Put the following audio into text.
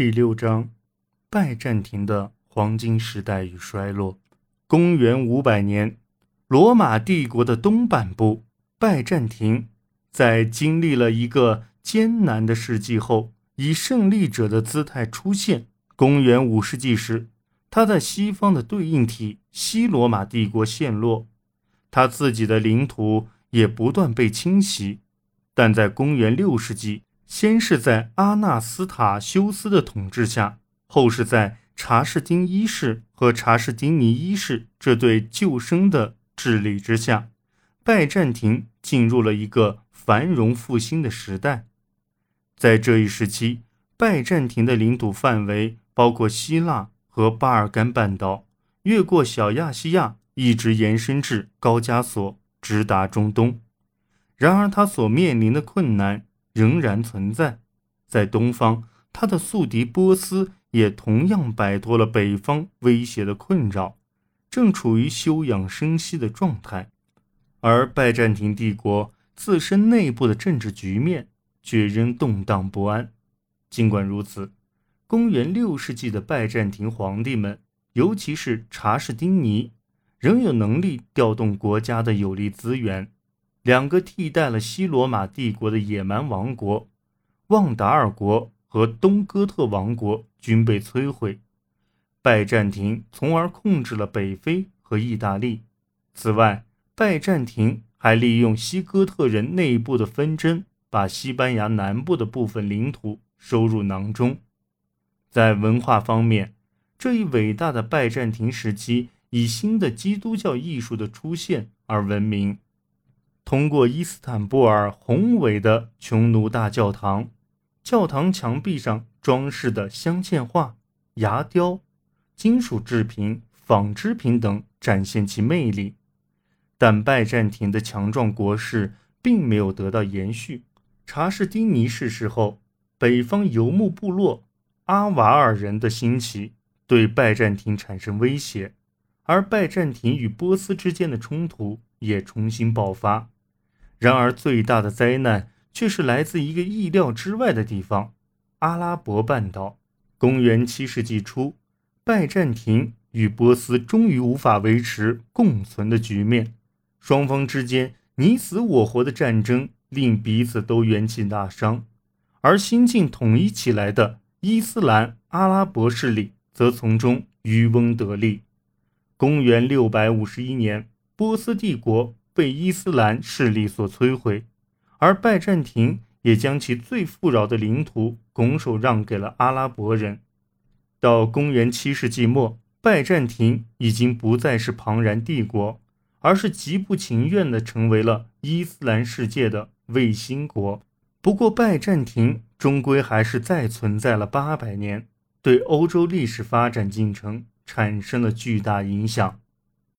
第六章：拜占庭的黄金时代与衰落。公元五百年，罗马帝国的东半部拜占庭，在经历了一个艰难的世纪后，以胜利者的姿态出现。公元五世纪时，他在西方的对应体西罗马帝国陷落，他自己的领土也不断被侵袭。但在公元六世纪，先是在阿纳斯塔修斯的统治下，后是在查士丁一世和查士丁尼一世这对救生的治理之下，拜占庭进入了一个繁荣复兴的时代。在这一时期，拜占庭的领土范围包括希腊和巴尔干半岛，越过小亚细亚，一直延伸至高加索，直达中东。然而，他所面临的困难。仍然存在，在东方，他的宿敌波斯也同样摆脱了北方威胁的困扰，正处于休养生息的状态。而拜占庭帝国自身内部的政治局面却仍动荡不安。尽管如此，公元六世纪的拜占庭皇帝们，尤其是查士丁尼，仍有能力调动国家的有力资源。两个替代了西罗马帝国的野蛮王国——旺达尔国和东哥特王国均被摧毁，拜占庭从而控制了北非和意大利。此外，拜占庭还利用西哥特人内部的纷争，把西班牙南部的部分领土收入囊中。在文化方面，这一伟大的拜占庭时期以新的基督教艺术的出现而闻名。通过伊斯坦布尔宏伟的匈奴大教堂，教堂墙壁上装饰的镶嵌画、牙雕、金属制品、纺织品等展现其魅力。但拜占庭的强壮国势并没有得到延续。查士丁尼逝世后，北方游牧部落阿瓦尔人的兴起对拜占庭产生威胁，而拜占庭与波斯之间的冲突也重新爆发。然而，最大的灾难却是来自一个意料之外的地方——阿拉伯半岛。公元七世纪初，拜占庭与波斯终于无法维持共存的局面，双方之间你死我活的战争令彼此都元气大伤，而新近统一起来的伊斯兰阿拉伯势力则从中渔翁得利。公元六百五十一年，波斯帝国。被伊斯兰势力所摧毁，而拜占庭也将其最富饶的领土拱手让给了阿拉伯人。到公元七世纪末，拜占庭已经不再是庞然帝国，而是极不情愿地成为了伊斯兰世界的卫星国。不过，拜占庭终归还是再存在了八百年，对欧洲历史发展进程产生了巨大影响。